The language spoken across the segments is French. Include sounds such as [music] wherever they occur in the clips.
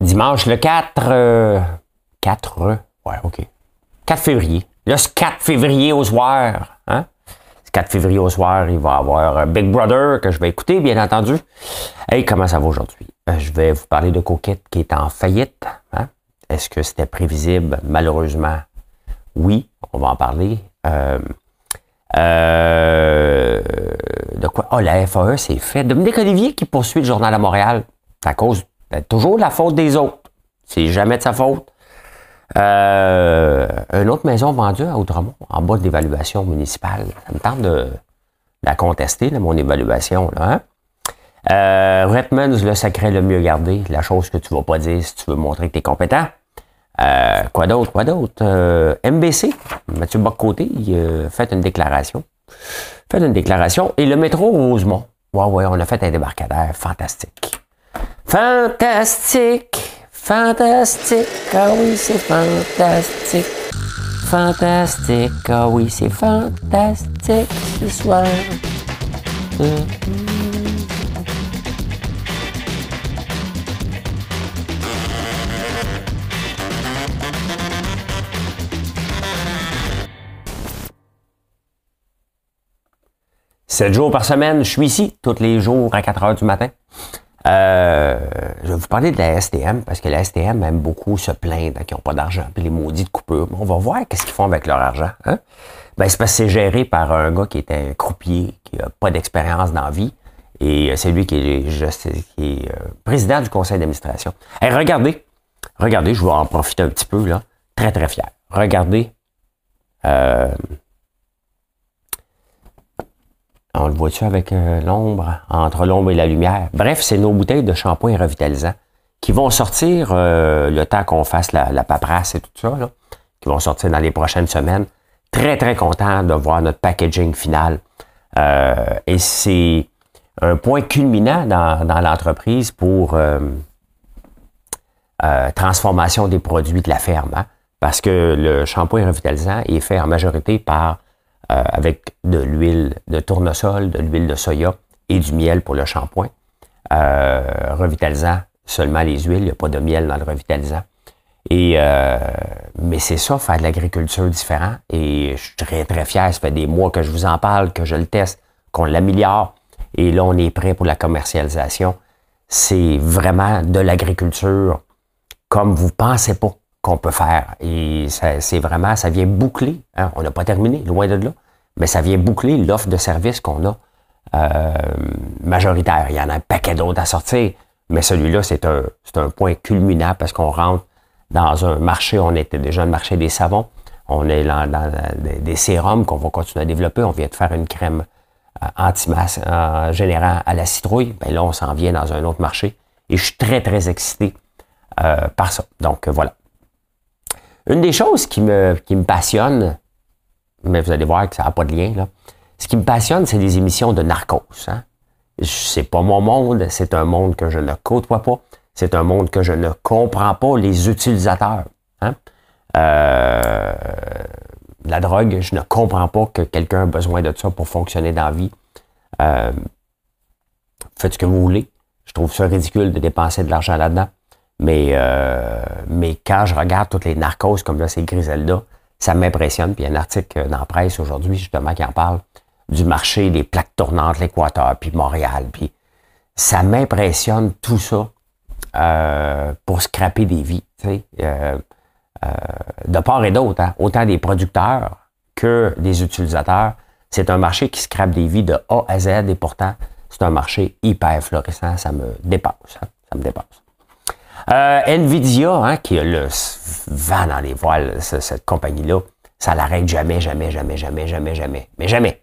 dimanche le 4, 4, ouais, OK. 4 février. Le 4 février au soir, hein? 4 février au soir, il va y avoir Big Brother que je vais écouter, bien entendu. Hey, comment ça va aujourd'hui? Euh, je vais vous parler de Coquette qui est en faillite. Hein? Est-ce que c'était prévisible? Malheureusement, oui, on va en parler. Euh, euh, de quoi? oh, la FAE, c'est fait. Dominique Olivier qui poursuit le Journal à Montréal. C'est à cause de toujours la faute des autres. C'est jamais de sa faute. Euh, une autre maison vendue à Outremont, en bas de l'évaluation municipale. Ça me tente de, la contester, mon évaluation. Là, hein? Euh, le secret le mieux gardé, la chose que tu vas pas dire si tu veux montrer que tu es compétent. Euh, quoi d'autre, quoi d'autre? Euh, MBC, Mathieu Boccoté, il a fait une déclaration. Fait une déclaration. Et le métro Rosemont. Ouais, ouais, on a fait un débarcadère fantastique. Fantastique! Fantastique, ah oui, c'est fantastique. Fantastique, ah oui, c'est fantastique ce soir. Sept jours par semaine, je suis ici tous les jours à 4 heures du matin. Euh, je vais vous parler de la STM parce que la STM aime beaucoup se plaindre qu'ils n'ont pas d'argent, puis les maudits de coupures. On va voir qu'est-ce qu'ils font avec leur argent. Hein? Ben, c'est parce que c'est géré par un gars qui est un croupier, qui n'a pas d'expérience dans la vie. Et euh, c'est lui qui est, qui est euh, président du conseil d'administration. Hey, regardez, regardez, je vais en profiter un petit peu, là. Très, très fier. Regardez. Euh, on le voit-tu avec euh, l'ombre, entre l'ombre et la lumière? Bref, c'est nos bouteilles de shampoing revitalisant qui vont sortir euh, le temps qu'on fasse la, paperasse et tout ça, qui vont sortir dans les prochaines semaines. Très, très content de voir notre packaging final. Euh, et c'est un point culminant dans, l'entreprise pour transformation des produits de la ferme. Hein. parce que le shampoing revitalisant est fait en majorité par avec de l'huile de tournesol, de l'huile de soya et du miel pour le shampoing. Euh, revitalisant seulement les huiles, il n'y a pas de miel dans le revitalisant. Et euh, mais c'est ça, faire de l'agriculture différent. Et je suis très, très fier. Ça fait des mois que je vous en parle, que je le teste, qu'on l'améliore. Et là, on est prêt pour la commercialisation. C'est vraiment de l'agriculture comme vous pensez pas qu'on peut faire. Et c'est vraiment, ça vient boucler. Hein. On n'a pas terminé, loin de là, mais ça vient boucler l'offre de services qu'on a euh, majoritaire. Il y en a un paquet d'autres à sortir, mais celui-là, c'est un, point culminant parce qu'on rentre dans un marché, on était déjà le marché des savons, on est dans, des sérums qu'on va continuer à développer. On vient de faire une crème euh, anti-masse en générant à la citrouille. Ben là, on s'en vient dans un autre marché. Et je suis très, très excité euh, par ça. Donc voilà. Une des choses qui me, qui me passionne, mais vous allez voir que ça n'a pas de lien, là. Ce qui me passionne, c'est les émissions de narcos. Hein? C'est pas mon monde, c'est un monde que je ne côtoie pas. C'est un monde que je ne comprends pas, les utilisateurs. Hein? Euh, la drogue, je ne comprends pas que quelqu'un a besoin de ça pour fonctionner dans la vie. Euh, faites ce que vous voulez. Je trouve ça ridicule de dépenser de l'argent là-dedans. Mais, euh, mais quand je regarde toutes les narcos, comme là, c'est Griselda, ça m'impressionne. Puis il y a un article dans la presse aujourd'hui, justement, qui en parle du marché des plaques tournantes, l'Équateur, puis Montréal. Puis ça m'impressionne tout ça euh, pour scraper des vies. Euh, euh, de part et d'autre, hein, autant des producteurs que des utilisateurs. C'est un marché qui scrape des vies de A à Z et pourtant, c'est un marché hyper florissant. Ça me dépasse. Hein, ça me dépasse. Euh, Nvidia, hein, qui a le vent dans les voiles, cette compagnie-là, ça l'arrête jamais, jamais, jamais, jamais, jamais, jamais. Mais jamais.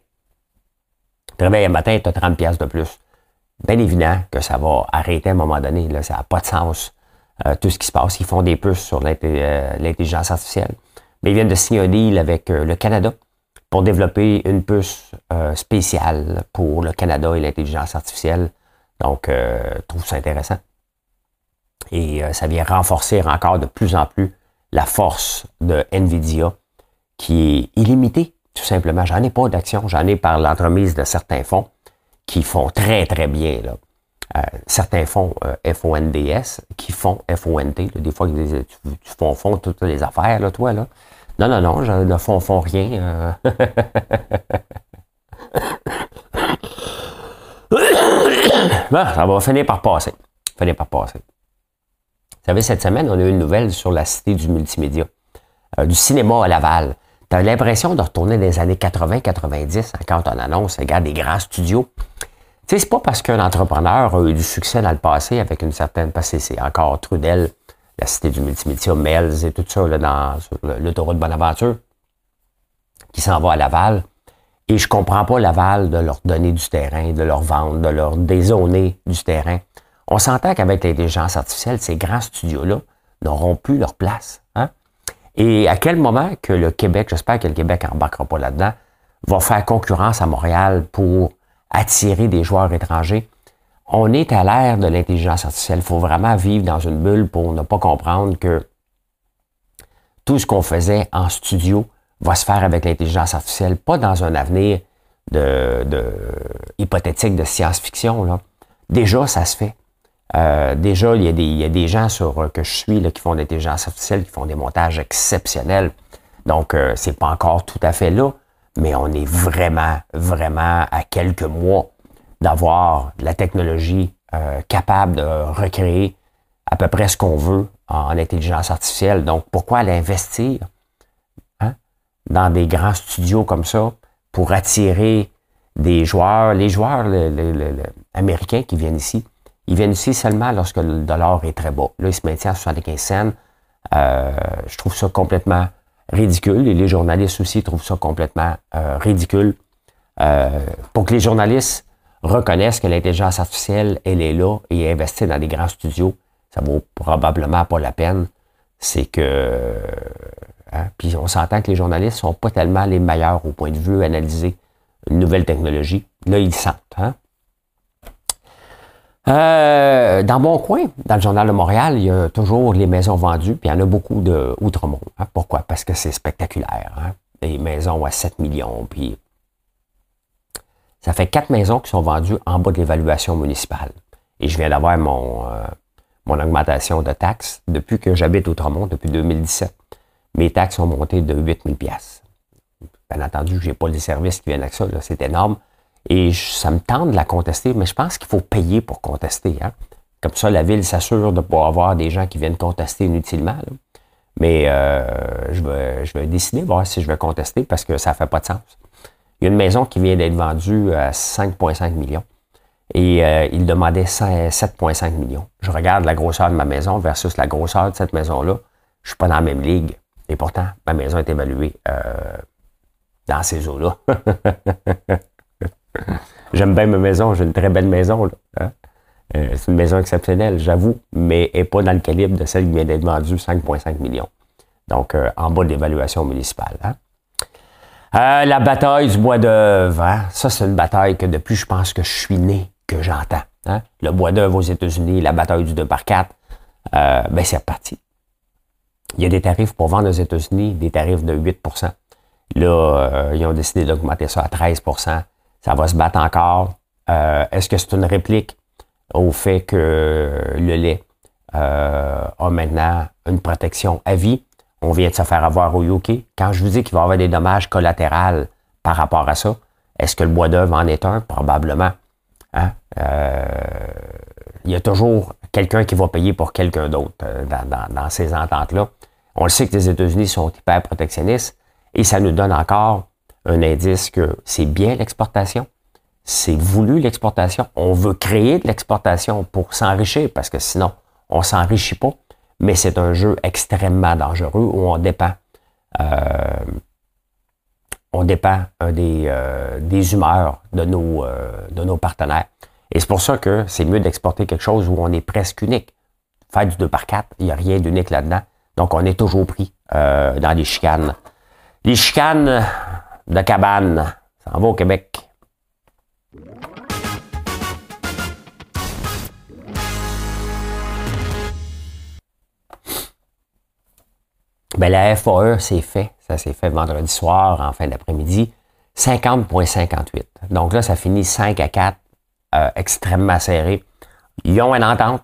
Tu réveilles un matin, tu as 30 pièces de plus. Bien évident que ça va arrêter à un moment donné. Là, ça n'a pas de sens, euh, tout ce qui se passe. Ils font des puces sur euh, l'intelligence artificielle. Mais ils viennent de signer un deal avec le Canada pour développer une puce spéciale pour le Canada et l'intelligence artificielle. Donc, je trouve ça intéressant. Et euh, ça vient renforcer encore de plus en plus la force de NVIDIA qui est illimitée, tout simplement. J'en ai pas d'action, j'en ai par l'entremise de certains fonds qui font très, très bien. Là. certains font FONDS, qui font FONT. des fois, tu, tu fonds toutes les affaires, là, toi, là. Non, non, non, je ne fonds, fond rien. [coughs] [coughs] ça va finir par passer. Finir par passer. Vous savez, cette semaine, on a eu une nouvelle sur la cité du multimédia, euh, du cinéma à Laval. Tu as l'impression de retourner dans les années 80-90 hein, quand on annonce, regarde, des grands studios. Tu sais, c'est pas parce qu'un entrepreneur a eu du succès dans le passé avec une certaine... Parce que c'est encore Trudel, la cité du multimédia, Melz et tout ça, là, dans l'autoroute Bonaventure, qui s'en va à Laval. Et je comprends pas Laval de leur donner du terrain, de leur vendre, de leur dézoner du terrain. On s'entend qu'avec l'intelligence artificielle, ces grands studios-là n'auront plus leur place. Hein? Et à quel moment que le Québec, j'espère que le Québec n'embarquera pas là-dedans, va faire concurrence à Montréal pour attirer des joueurs étrangers? On est à l'ère de l'intelligence artificielle. Il faut vraiment vivre dans une bulle pour ne pas comprendre que tout ce qu'on faisait en studio va se faire avec l'intelligence artificielle, pas dans un avenir de, hypothétique de science-fiction. Déjà, ça se fait. Euh, déjà, il y, a des, des, gens sur, euh, que je suis qui font de l'intelligence artificielle, qui font des montages exceptionnels. Donc, euh, c'est pas encore tout à fait là, mais on est vraiment, vraiment à quelques mois d'avoir la technologie capable de recréer à peu près ce qu'on veut en intelligence artificielle. Donc, pourquoi l'investir dans des grands studios comme ça pour attirer des joueurs. Les joueurs américains qui viennent ici, ils viennent ici seulement lorsque le dollar est très bas. Là, ils se maintiennent à 75 cents. Euh, je trouve ça complètement ridicule et les journalistes aussi trouvent ça complètement euh, ridicule. Euh, pour que les journalistes reconnaissent que l'intelligence artificielle, elle est là et investir dans des grands studios, ça vaut probablement pas la peine. C'est que Hein? Puis on s'entend que les journalistes sont pas tellement les meilleurs au point de vue analyser une nouvelle technologie. Là, ils sentent. Hein? Euh, dans mon coin, dans le Journal de Montréal, il y a toujours les maisons vendues, puis il y en a beaucoup de Outremont. Hein? Pourquoi? Parce que c'est spectaculaire. Hein? Des maisons à 7 millions, puis ça fait quatre maisons qui sont vendues en bas de l'évaluation municipale. Et je viens d'avoir mon, euh, mon augmentation de taxes depuis que j'habite Outremont, depuis 2017 mes taxes ont monté de 8000 pièces. Bien entendu, je n'ai pas les services qui viennent avec ça, c'est énorme. Et ça me tente de la contester, mais je pense qu'il faut payer pour contester. Hein. Comme ça, la ville s'assure de ne pas avoir des gens qui viennent contester inutilement. Mais euh, je, vais, je vais décider voir si je vais contester parce que ça ne fait pas de sens. Il y a une maison qui vient d'être vendue à 5,5 millions et euh, il demandait 7,5 millions. Je regarde la grosseur de ma maison versus la grosseur de cette maison-là. Je ne suis pas dans la même ligue. Et pourtant, ma maison est évaluée euh, dans ces eaux-là. [laughs] J'aime bien ma maison, j'ai une très belle maison. Hein. Euh, c'est une maison exceptionnelle, j'avoue, mais elle n'est pas dans le calibre de celle qui vient d'être vendue 5,5 millions. Donc, euh, en bas de l'évaluation municipale. Hein. la bataille du bois d'œuvre, hein. ça c'est une bataille que depuis je pense que je suis né, que j'entends. Le bois d'œuvre aux États-Unis, la bataille du 2 par 4, ben c'est reparti. Il y a des tarifs pour vendre aux États-Unis, des tarifs de 8% Là, euh, ils ont décidé d'augmenter ça à 13 Ça va se battre encore. Euh, est-ce que c'est une réplique au fait que le lait euh, a maintenant une protection à vie? On vient de se faire avoir au UK. Quand je vous dis qu'il va y avoir des dommages collatéraux par rapport à ça, est-ce que le bois d'œuvre en est un? Probablement. Hein? il y a toujours quelqu'un qui va payer pour quelqu'un d'autre dans ces ententes-là. On le sait que les États-Unis sont hyper protectionnistes et ça nous donne encore un indice que c'est bien l'exportation, c'est voulu l'exportation. On veut créer de l'exportation pour s'enrichir parce que sinon, on s'enrichit pas. Mais c'est un jeu extrêmement dangereux où on dépend, euh, on dépend euh, des, euh, des humeurs de nos, de nos partenaires. Et c'est pour ça que c'est mieux d'exporter quelque chose où on est presque unique. Faire du 2 par 4, il n'y a rien d'unique là-dedans. Donc, on est toujours pris dans les chicanes. Les chicanes de cabane. Ça en va au Québec. Ben, la FAE, c'est fait. Ça s'est fait vendredi soir, en fin d'après-midi. 50,58. Donc là, ça finit 5 à 4, euh, extrêmement serré. Ils ont une entente.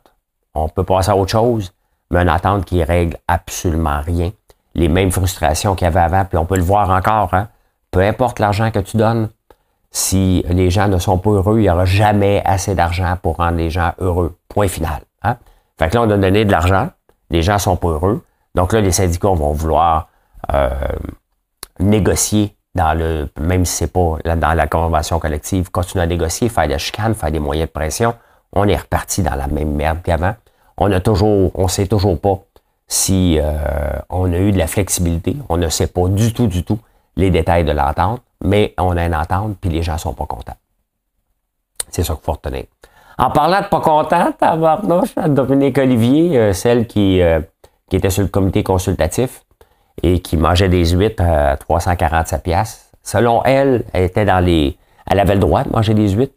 On peut passer à autre chose, mais une entente qui règle absolument rien. Les mêmes frustrations qu'il y avait avant, puis on peut le voir encore. Hein? Peu importe l'argent que tu donnes, si les gens ne sont pas heureux, il n'y aura jamais assez d'argent pour rendre les gens heureux. Point final. Hein? Fait que là, on a donné de l'argent, les gens sont pas heureux. Donc là, les syndicats vont vouloir euh, négocier dans le, même si c'est pas dans la convention collective, continuer à négocier, faire des chicanes, faire des moyens de pression. On est reparti dans la même merde qu'avant. On a toujours, on sait toujours pas si euh, on a eu de la flexibilité. On ne sait pas du tout, du tout les détails de l'entente, mais on a une entente, puis les gens sont pas contents. C'est ça qu'il faut retenir. En parlant de pas contents, tabarnouche, Dominique Olivier, euh, celle qui, euh, qui était sur le comité consultatif et qui mangeait des huîtres à 347 pièces. Selon elle, elle était dans les... Elle avait le droit de manger des huîtres.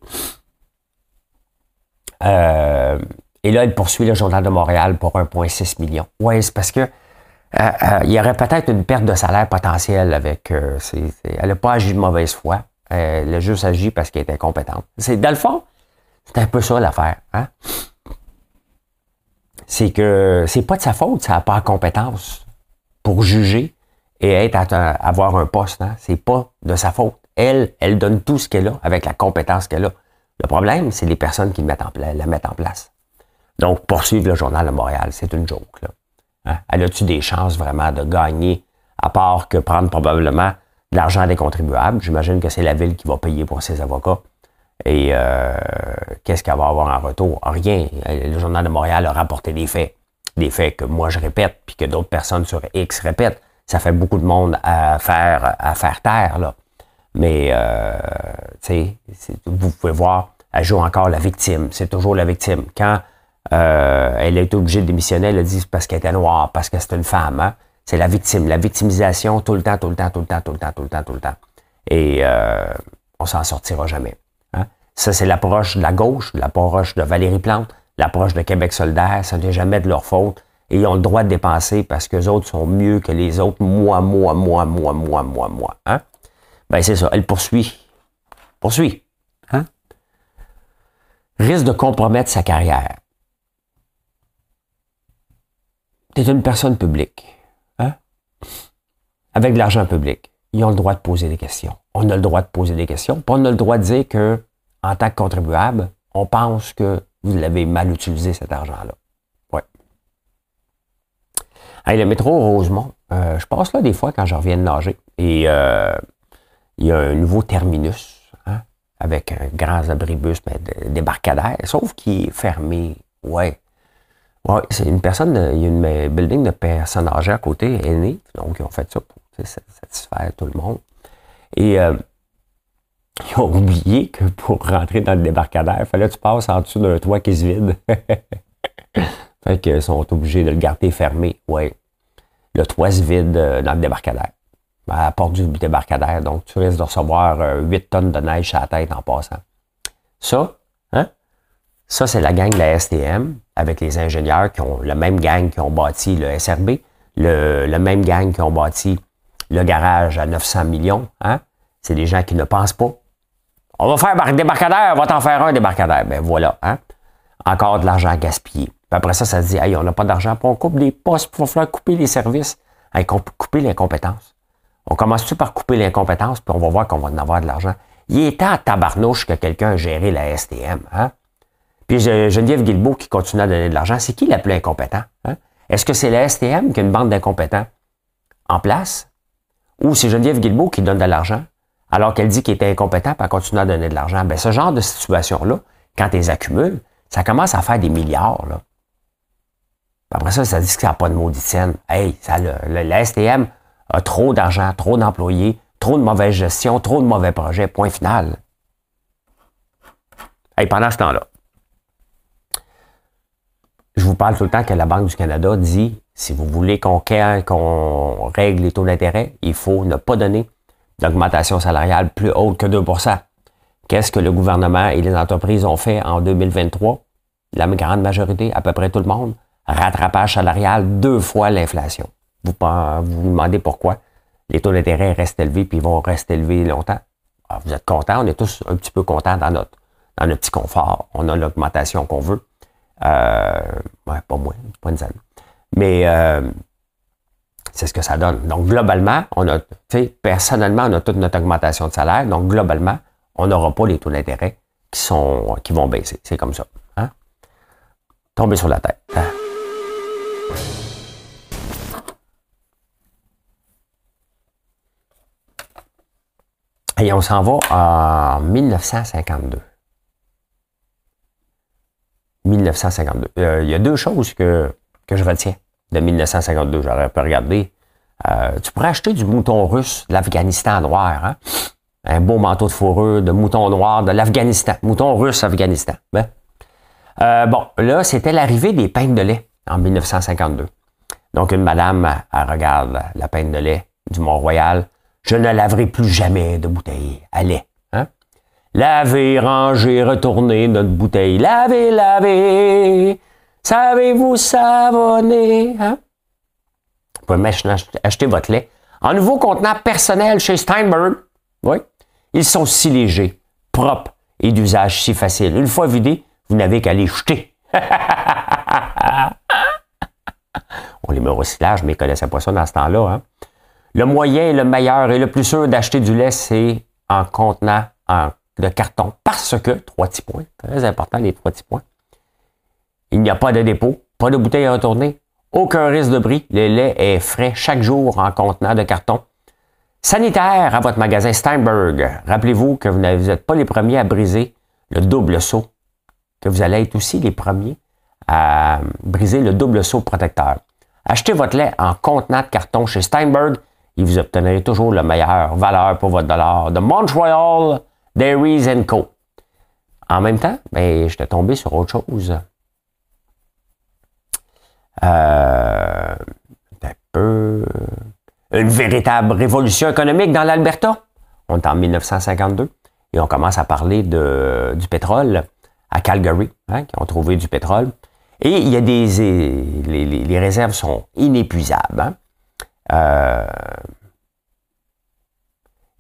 Euh, et là, elle poursuit le Journal de Montréal pour 1,6 million. Oui, c'est parce que euh, euh, il y aurait peut-être une perte de salaire potentielle avec. Euh, elle n'a pas agi de mauvaise foi. elle a juste agi parce qu'elle était incompétente. C'est, dans le fond, c'est un peu ça l'affaire. Hein? C'est que c'est pas de sa faute, ça n'a pas compétence pour juger et être à, avoir un poste. Hein? C'est pas de sa faute. Elle, elle donne tout ce qu'elle a avec la compétence qu'elle a. Le problème, c'est les personnes qui la mettent en place. Donc, poursuivre le Journal de Montréal, c'est une joke. Hein? Elle a-tu des chances vraiment de gagner, à part que prendre probablement de l'argent des contribuables? J'imagine que c'est la ville qui va payer pour ses avocats. Et euh, qu'est-ce qu'elle va avoir en retour? Rien. Le Journal de Montréal a rapporté des faits. Des faits que moi je répète, puis que d'autres personnes sur X répètent. Ça fait beaucoup de monde à faire, à faire taire, là. Mais, euh, tu sais, vous pouvez voir, elle joue encore la victime. C'est toujours la victime. Quand euh, elle a été obligée de démissionner, elle a dit parce qu'elle était noire, parce que c'est une femme. Hein. C'est la victime, la victimisation tout le temps, tout le temps, tout le temps, tout le temps, tout le temps, tout le temps. Et euh, on s'en sortira jamais. Hein. Ça, c'est l'approche de la gauche, l'approche de Valérie Plante, l'approche de Québec solidaire. Ça n'est jamais de leur faute. Et ils ont le droit de dépenser parce que les autres sont mieux que les autres. Moi, moi, moi, moi, moi, moi, moi. Hein? Ben, c'est ça. Elle poursuit. Poursuit. Hein? Risque de compromettre sa carrière. Tu es une personne publique, hein? avec de l'argent public. Ils ont le droit de poser des questions. On a le droit de poser des questions. Puis on a le droit de dire que, en tant que contribuable, on pense que vous l'avez mal utilisé cet argent-là. Hey, le métro Rosemont, euh, je passe là des fois quand je reviens de nager. Et euh, il y a un nouveau terminus hein, avec un grand abribus, mais débarcadère, sauf qu'il est fermé. Ouais. Oui, c'est une personne, il y a une building de personnes âgées à côté, aînées, donc ils ont fait ça pour satisfaire tout le monde. Et euh, [laughs] ils ont oublié que pour rentrer dans le débarcadère, il fallait que tu passes en dessous d'un toit qui se vide. [laughs] fait qu'ils sont obligés de le garder fermé, oui. Le toit se vide euh, dans le débarcadère. À la porte du débarcadère, donc tu risques de recevoir 8 euh, tonnes de neige à la tête en passant. Ça? Ça, c'est la gang de la STM avec les ingénieurs qui ont le même gang qui ont bâti le SRB, le, même gang qui ont bâti le garage à 900 millions. Hein? C'est des gens qui ne pensent pas. On va faire un débarcadère, on va t'en faire un débarcadère. Ben voilà. Hein? Encore de l'argent gaspillé. Puis après ça, ça se dit, hey, on n'a pas d'argent, on coupe les postes, il va falloir couper les services. Hey, couper l'incompétence. On commence-tu par couper l'incompétence, puis on va voir qu'on va en avoir de l'argent. Il est temps à tabarnouche que quelqu'un géré la STM. Hein? Puis Geneviève Guilbeault qui continue à donner de l'argent, c'est qui plus incompétent? Hein? Est-ce que c'est la STM qui a une bande d'incompétents en place? Ou c'est Geneviève Guilbeault qui donne de l'argent alors qu'elle dit qu'elle était incompétent et elle continue à donner de l'argent? Ben, ce genre de situation-là, quand elles accumulent, ça commence à faire des milliards. Après ça, ça dit que ça n'a pas de maudite scène. Hey, ça, le, la STM a trop d'argent, trop d'employés, trop de mauvaise gestion, trop de mauvais projets, point final. Hey, pendant ce temps-là, je vous parle tout le temps que la Banque du Canada dit, si vous voulez qu'on règle les taux d'intérêt, il faut ne pas donner d'augmentation salariale plus haute que 2% Qu'est-ce que le gouvernement et les entreprises ont fait en 2023? La grande majorité, à peu près tout le monde, rattrapage salarial deux fois l'inflation. Vous vous, demandez pourquoi les taux d'intérêt restent élevés puis ils vont rester élevés longtemps? vous êtes contents, on est tous un petit peu contents dans notre, dans notre petit confort. On a l'augmentation qu'on veut. Euh, pas moins, pas une dizaine. Mais euh, c'est ce que ça donne. Donc, globalement, on a, personnellement, on a toute notre augmentation de salaire. Donc, globalement, on n'aura pas les taux d'intérêt qui qui vont baisser. C'est comme ça. Hein? Tomber sur la tête. Hein? Et on s'en va en 1952. 1952. Euh, il y a deux choses que, que je retiens de 1952. J'aurais pu regarder. Euh, tu pourrais acheter du mouton russe de l'Afghanistan noir. Hein? Un beau manteau de fourrure de mouton noir de l'Afghanistan. Mouton russe Afghanistan. Ben. Euh, bon, là, c'était l'arrivée des peintes de lait en 1952. Donc, une madame, elle regarde la peinte de lait du Mont-Royal. Je ne laverai plus jamais de bouteille à lait. Lavez, rangez, retournez notre bouteille. Lavez, lavez. Savez-vous savonner? Hein? Vous pouvez acheter votre lait en nouveau contenant personnel chez Steinberg. Oui. Ils sont si légers, propres et d'usage si facile. Une fois vidés, vous n'avez qu'à les jeter. [laughs] On les met au recyclage, mais ils ne connaissaient pas ça dans ce temps-là. Hein? Le moyen, le meilleur et le plus sûr d'acheter du lait, c'est en contenant de carton. Parce que, trois petits points, très important les trois petits points, il n'y a pas de dépôt, pas de bouteille à retourner, aucun risque de bris. Le lait est frais chaque jour en contenant de carton. Sanitaire à votre magasin Steinberg. Rappelez-vous que vous n'êtes pas les premiers à briser le double saut, que vous allez être aussi les premiers à briser le double saut protecteur. Achetez votre lait en contenant de carton chez Steinberg et vous obtiendrez toujours la meilleure valeur pour votre dollar de Montreal Dairies Co. En même temps, ben, j'étais tombé sur autre chose. Euh, un peu, une véritable révolution économique dans l'Alberta. On est en 1952 et on commence à parler de, du pétrole à Calgary, hein, qui ont trouvé du pétrole. Et il y a des. Les, réserves sont inépuisables. Hein. Euh,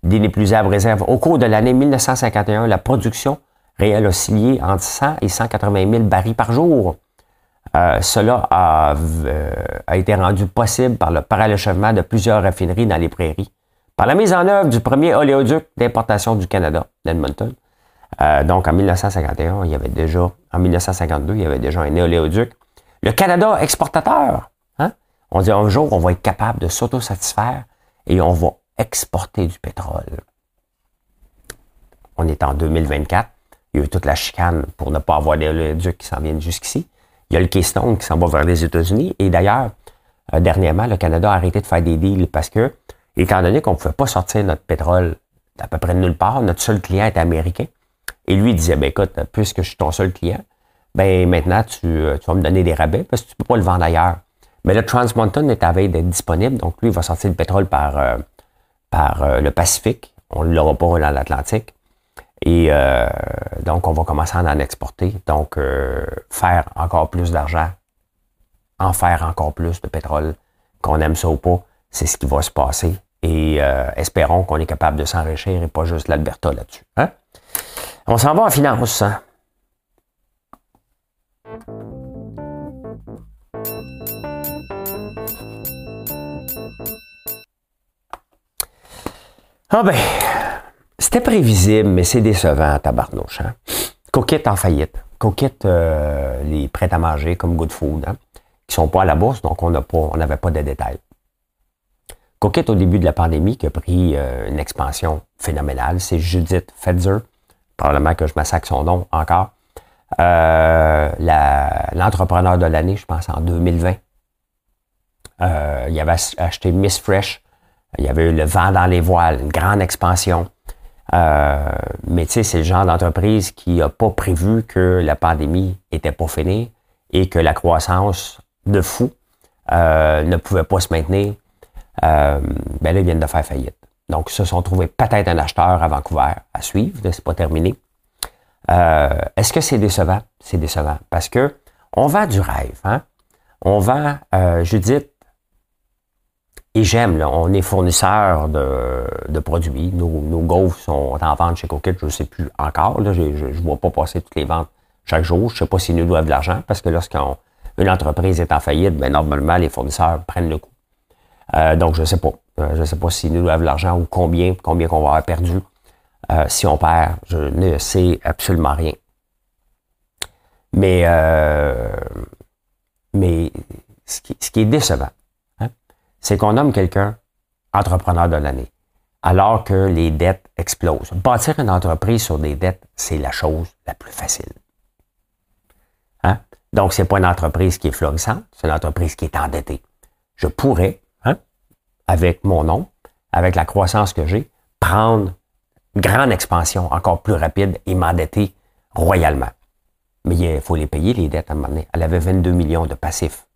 d'inépuisables réserves. Au cours de l'année 1951, la production réelle oscillait entre 100 et 180 000 barils par jour. Euh, cela a, euh, a, été rendu possible par le parallèchement de plusieurs raffineries dans les prairies, par la mise en œuvre du premier oléoduc d'importation du Canada, d'Edmonton. Euh, donc, en 1951, il y avait déjà, en 1952, il y avait déjà un oléoduc. Le Canada exportateur. Hein? On dit un jour, on va être capable de s'autosatisfaire et on va exporter du pétrole. On est en 2024. Il y a eu toute la chicane pour ne pas avoir oléoducs qui s'en viennent jusqu'ici. Il y a le Keystone qui s'en va vers les États-Unis. Et d'ailleurs, euh, dernièrement, le Canada a arrêté de faire des deals parce que, étant donné qu'on ne pouvait pas sortir notre pétrole d'à peu près nulle part, notre seul client est américain. Et lui il disait, ben écoute, puisque je suis ton seul client, ben maintenant, tu, euh, vas me donner des rabais parce que tu ne peux pas le vendre ailleurs. Mais le Trans Mountain est à veille d'être disponible, donc lui, il va sortir le pétrole par, euh, par le Pacifique. On ne l'aura pas dans l'Atlantique. Et euh, donc, on va commencer à en exporter. Donc, euh, faire encore plus d'argent, en faire encore plus de pétrole, qu'on aime ça ou pas, c'est ce qui va se passer. Et euh, espérons qu'on est capable de s'enrichir et pas juste l'Alberta là-dessus. Hein? On s'en va en finance. Hein? Ah ben, c'était prévisible, mais c'est décevant, tabarnouche. Hein? Coquette en faillite. Coquette, euh, les prêts à manger comme Good Food, hein, qui sont pas à la bourse, donc on n'avait pas de détails. Coquette, au début de la pandémie, qui a pris euh, une expansion phénoménale, c'est Judith Fetzer, probablement que je massacre son nom encore, euh, l'entrepreneur de l'année, je pense, en 2020. il avait acheté Miss Fresh, il y avait eu le vent dans les voiles, une grande expansion. Euh, mais tu sais, c'est le genre d'entreprise qui n'a pas prévu que la pandémie était pas finie et que la croissance de fou euh, ne pouvait pas se maintenir. Euh, ben là, ils viennent de faire faillite. Donc, ils se sont trouvés peut-être un acheteur à Vancouver à suivre, c'est pas terminé. Est-ce que c'est décevant? C'est décevant parce que on vend du rêve. Hein? On vend, Judith, et j'aime, on est fournisseur de, produits. Nos, nos gaufres sont en vente chez Coquette, je ne sais plus encore. je ne vois pas passer toutes les ventes chaque jour. Je ne sais pas s'ils nous doivent de l'argent, parce que lorsqu'une entreprise est en faillite, ben, normalement, les fournisseurs prennent le coup. Euh, donc, je ne sais pas. je ne sais pas s'ils nous doivent de l'argent ou combien, combien qu'on va avoir perdu. si on perd, je ne sais absolument rien. Mais, mais ce qui, est décevant, c'est qu'on nomme quelqu'un entrepreneur de l'année, alors que les dettes explosent. Bâtir une entreprise sur des dettes, c'est la chose la plus facile. Hein? Donc, ce n'est pas une entreprise qui est florissante, c'est une entreprise qui est endettée. Je pourrais, hein, avec mon nom, avec la croissance que j'ai, prendre une grande expansion encore plus rapide et m'endetter royalement. Mais il faut les payer, les dettes, à un moment donné. Elle avait 22 millions de passifs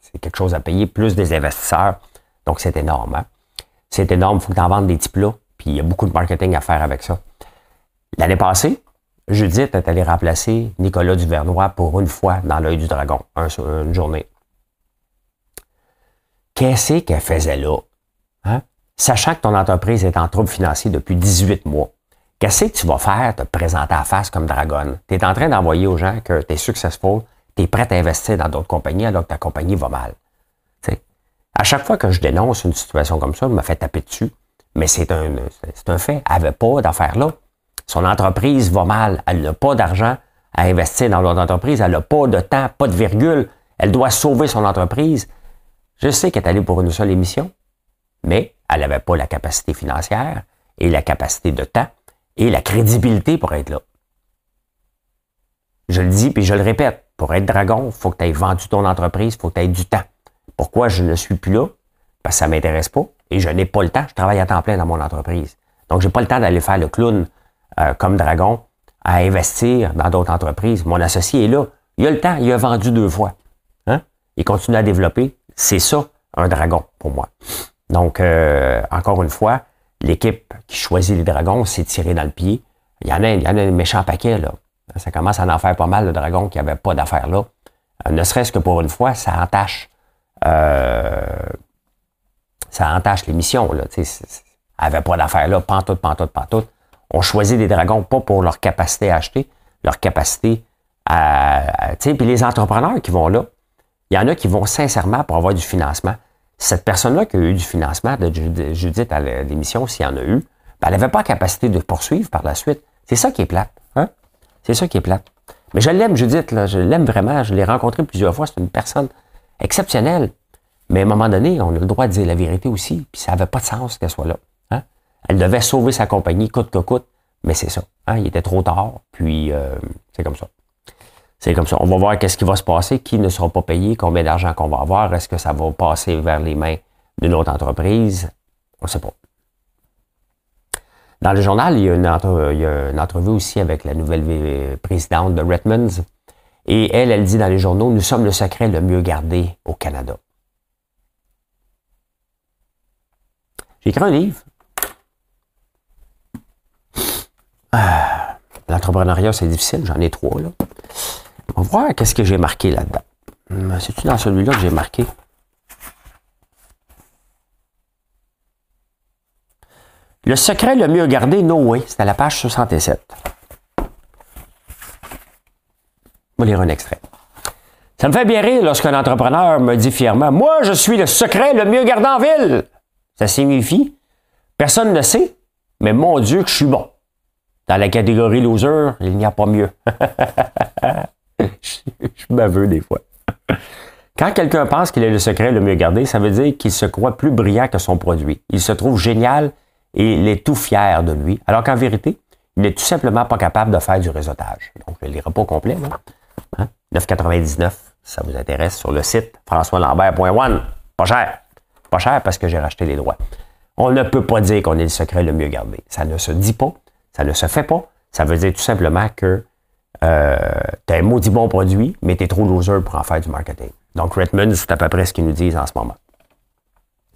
c'est quelque chose à payer, plus des investisseurs. Donc, c'est énorme. Hein. C'est énorme. Il faut que tu en vendes des petits plats. Puis, il y a beaucoup de marketing à faire avec ça. L'année passée, Judith est allée remplacer Nicolas Duvernois pour une fois dans l'œil du dragon, une journée. Qu'est-ce qu'elle faisait là? Hein? Sachant que ton entreprise est en trouble financier depuis 18 mois, qu'est-ce que tu vas faire te présenter à face comme dragon? Tu es en train d'envoyer aux gens que tu es successful, tu es prêt à investir dans d'autres compagnies alors que ta compagnie va mal. À chaque fois que je dénonce une situation comme ça, je me fait taper dessus. Mais c'est un, c'est un fait. Elle n'avait pas d'affaires là. Son entreprise va mal. Elle n'a pas d'argent à investir dans l'autre entreprise. Elle n'a pas de temps, pas de virgule. Elle doit sauver son entreprise. Je sais qu'elle est allée pour une seule émission, mais elle n'avait pas la capacité financière et la capacité de temps et la crédibilité pour être là. Je le dis puis je le répète. Pour être dragon, il faut que tu aies vendu ton entreprise, il faut que tu aies du temps. Pourquoi je ne suis plus là? Parce que ça ne m'intéresse pas et je n'ai pas le temps. Je travaille à temps plein dans mon entreprise. Donc, je n'ai pas le temps d'aller faire le clown euh, comme dragon à investir dans d'autres entreprises. Mon associé est là. Il a le temps. Il a vendu deux fois. Hein? Il continue à développer. C'est ça, un dragon, pour moi. Donc, euh, encore une fois, l'équipe qui choisit les dragons s'est tirée dans le pied. Il y en a, il y en a un méchant paquet, là. Ça commence à en faire pas mal, le dragon qui n'avait pas d'affaires là. Euh, ne serait-ce que pour une fois, ça entache. Euh, ça entache l'émission. Là, n'avait pas d'affaires là, pantoute, pantoute, pantoute. On choisit des dragons pas pour leur capacité à acheter, leur capacité à. à puis les entrepreneurs qui vont là, il y en a qui vont sincèrement pour avoir du financement. Cette personne-là qui a eu du financement Judith à l'émission, s'il y en a eu, ben, elle n'avait pas la capacité de poursuivre par la suite. C'est ça qui est plate. C'est ça qui est plate. Mais je l'aime, Judith, là, je l'aime vraiment. Je l'ai rencontré plusieurs fois. C'est une personne exceptionnelle. Mais à un moment donné, on a le droit de dire la vérité aussi. Puis ça n'avait pas de sens qu'elle soit là. Hein. Elle devait sauver sa compagnie coûte que coûte. Mais c'est ça. Hein. Il était trop tard. Puis euh, c'est comme ça. C'est comme ça. On va voir qu'est-ce qui va se passer, qui ne sera pas payé, combien d'argent qu'on va avoir, est-ce que ça va passer vers les mains d'une autre entreprise? On ne sait pas. Dans le journal, il y, a une, entrevue aussi avec la nouvelle présidente de Redmonds. Et elle, elle dit dans les journaux, nous sommes le secret le mieux gardé au Canada. J'ai écrit un livre. Ah, l'entrepreneuriat, c'est difficile, j'en ai trois là. On va voir qu'est-ce que j'ai marqué là-dedans. Hum, c'est-tu dans celui-là que j'ai marqué? Le secret le mieux gardé, no way, c'est à la page 67. Je vais lire un extrait. Ça me fait bien rire lorsqu'un entrepreneur me dit fièrement Moi, je suis le secret le mieux gardé en ville. Ça signifie Personne ne sait, mais mon Dieu, que je suis bon. Dans la catégorie loser, il n'y a pas mieux. [laughs] je, je veux des fois. Quand quelqu'un pense qu'il est le secret le mieux gardé, ça veut dire qu'il se croit plus brillant que son produit. Il se trouve génial et il est tout fier de lui, alors qu'en vérité, il n'est tout simplement pas capable de faire du réseautage. Donc, je ne lirai pas complet. Hein? 9,99, ça vous intéresse, sur le site françoislambert.one. Pas cher. Pas cher parce que j'ai racheté les droits. On ne peut pas dire qu'on est le secret le mieux gardé. Ça ne se dit pas, ça ne se fait pas. Ça veut dire tout simplement que euh, un maudit bon produit, mais tu es trop loser pour en faire du marketing. Donc, Redmond, c'est à peu près ce qu'ils nous disent en ce moment.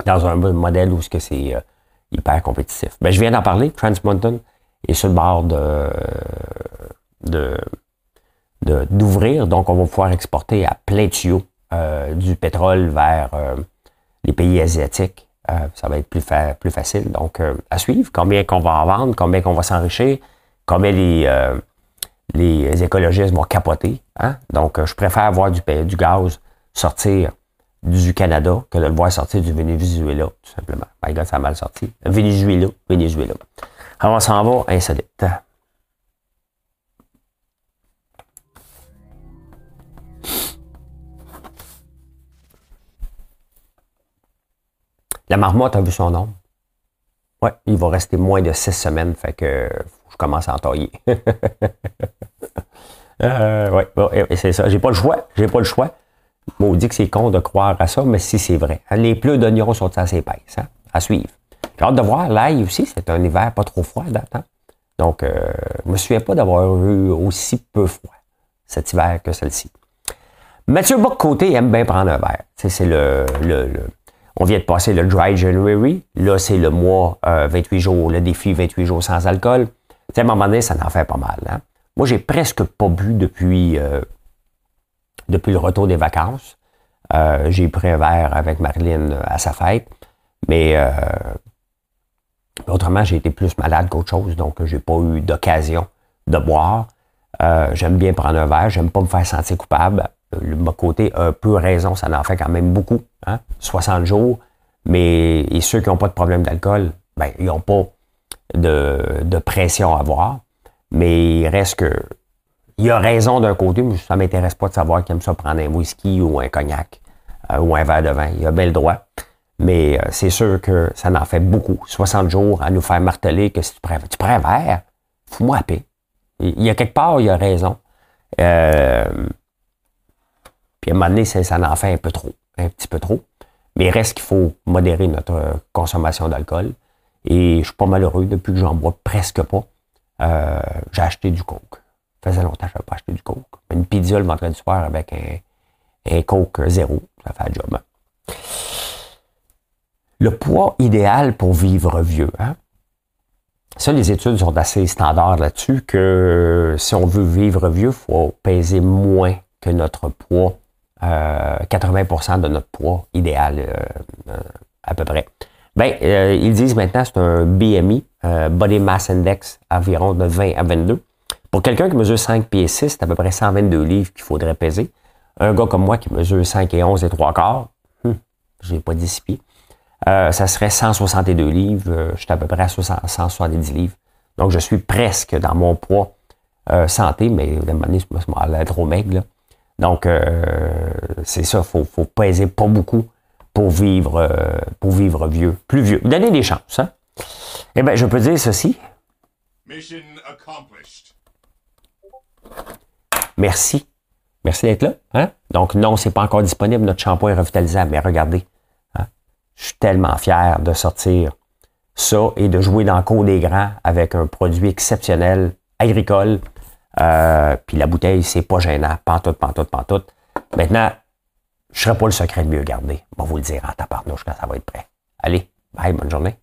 Dans un modèle où ce que c'est euh, hyper compétitif. Ben, je viens d'en parler. Trans Mountain est sur le bord de, de, d'ouvrir. Donc, on va pouvoir exporter à plein de tuyaux euh, du pétrole vers euh, les pays asiatiques. Euh, ça va être plus, facile. Donc, à suivre. Combien qu'on va en vendre, combien qu'on va s'enrichir, combien les, les écologistes vont capoter. Hein? Donc, je préfère voir du gaz sortir du Canada que de le voir sortir du Venezuela, tout simplement. My God, ça a mal sorti. Venezuela, Venezuela. On s'en va, insolite. La marmotte a vu son nom. Ouais, il va rester moins de six semaines, fait que je commence à entailler. [laughs] euh, ouais, c'est ça. J'ai pas le choix. J'ai pas le choix. On dit que c'est con de croire à ça, mais si c'est vrai. Les pleurs d'oignons sont assez épaisses, hein, à suivre. J'ai hâte de voir. L'ail aussi, c'est un hiver pas trop froid date. Hein? Donc, euh, je me souviens pas d'avoir eu aussi peu froid cet hiver que celle-ci. Mathieu Bock-Côté aime bien prendre un verre. C'est le, le, on vient de passer le Dry January. Là, c'est le mois 28 euh, jours, le défi 28 jours sans alcool. à un moment donné, ça en fait pas mal. Hein? Moi, j'ai presque pas bu depuis, euh, depuis le retour des vacances. Euh, j'ai pris un verre avec Marilyn à sa fête. Mais autrement, j'ai été plus malade qu'autre chose, donc j'ai pas eu d'occasion de boire. j'aime bien prendre un verre, j'aime pas me faire sentir coupable le côté un peu raison, ça en fait quand même beaucoup. Hein? 60 jours. Mais et ceux qui n'ont pas de problème d'alcool, ben, ils n'ont pas de, pression à avoir. Mais il reste que. Il a raison d'un côté, mais ça ne m'intéresse pas de savoir qu'il aime ça prendre un whisky ou un cognac euh, ou un verre de vin. Il a bien le droit. Mais euh, c'est sûr que ça en fait beaucoup. 60 jours à nous faire marteler que si tu prends, tu un verre, fous-moi à paix. Il y a quelque part, il a raison. Euh, puis à un moment donné, ça, en fait un peu trop, un petit peu trop. Mais il reste qu'il faut modérer notre consommation d'alcool. Et je suis pas malheureux depuis que j'en bois presque pas. J'ai acheté du coke. Ça faisait longtemps que je n'avais pas acheté du coke. Une pizza le vendredi soir avec un, un coke zéro. Ça fait un job. Hein. Le poids idéal pour vivre vieux. Hein? Ça, les études sont assez standards là-dessus que si on veut vivre vieux, il faut peser moins que notre poids 80% euh, de notre poids idéal, euh, euh, à peu près. Ben, ils disent maintenant c'est un BMI, Body Mass Index, environ de 20 à 22. Pour quelqu'un qui mesure 5 pieds 6, c'est à peu près 122 livres qu'il faudrait peser. Un gars comme moi qui mesure 5 et 11 et 3 quarts, hum, je n'ai pas 10 pieds, ça serait 162 livres. je suis à peu près à 170 livres. Donc, je suis presque dans mon poids santé, mais à un moment donné, je trop maigre. Donc, euh, c'est ça, il faut, faut peser pas beaucoup pour vivre, euh, vieux, plus vieux. Donner des chances. Hein? Eh bien, je peux dire ceci. Mission accomplished. Merci. Merci d'être là. Hein? Donc, non, c'est pas encore disponible, notre shampoing revitalisable, mais regardez. Hein? Je suis tellement fier de sortir ça et de jouer dans le cours des grands avec un produit exceptionnel, agricole, euh, puis la bouteille, c'est pas gênant. Pantoute, pantoute, pantoute. Maintenant, je serai pas le secret de mieux garder. On va vous le dire en taparnouche quand ça va être prêt. Allez, bye, bonne journée.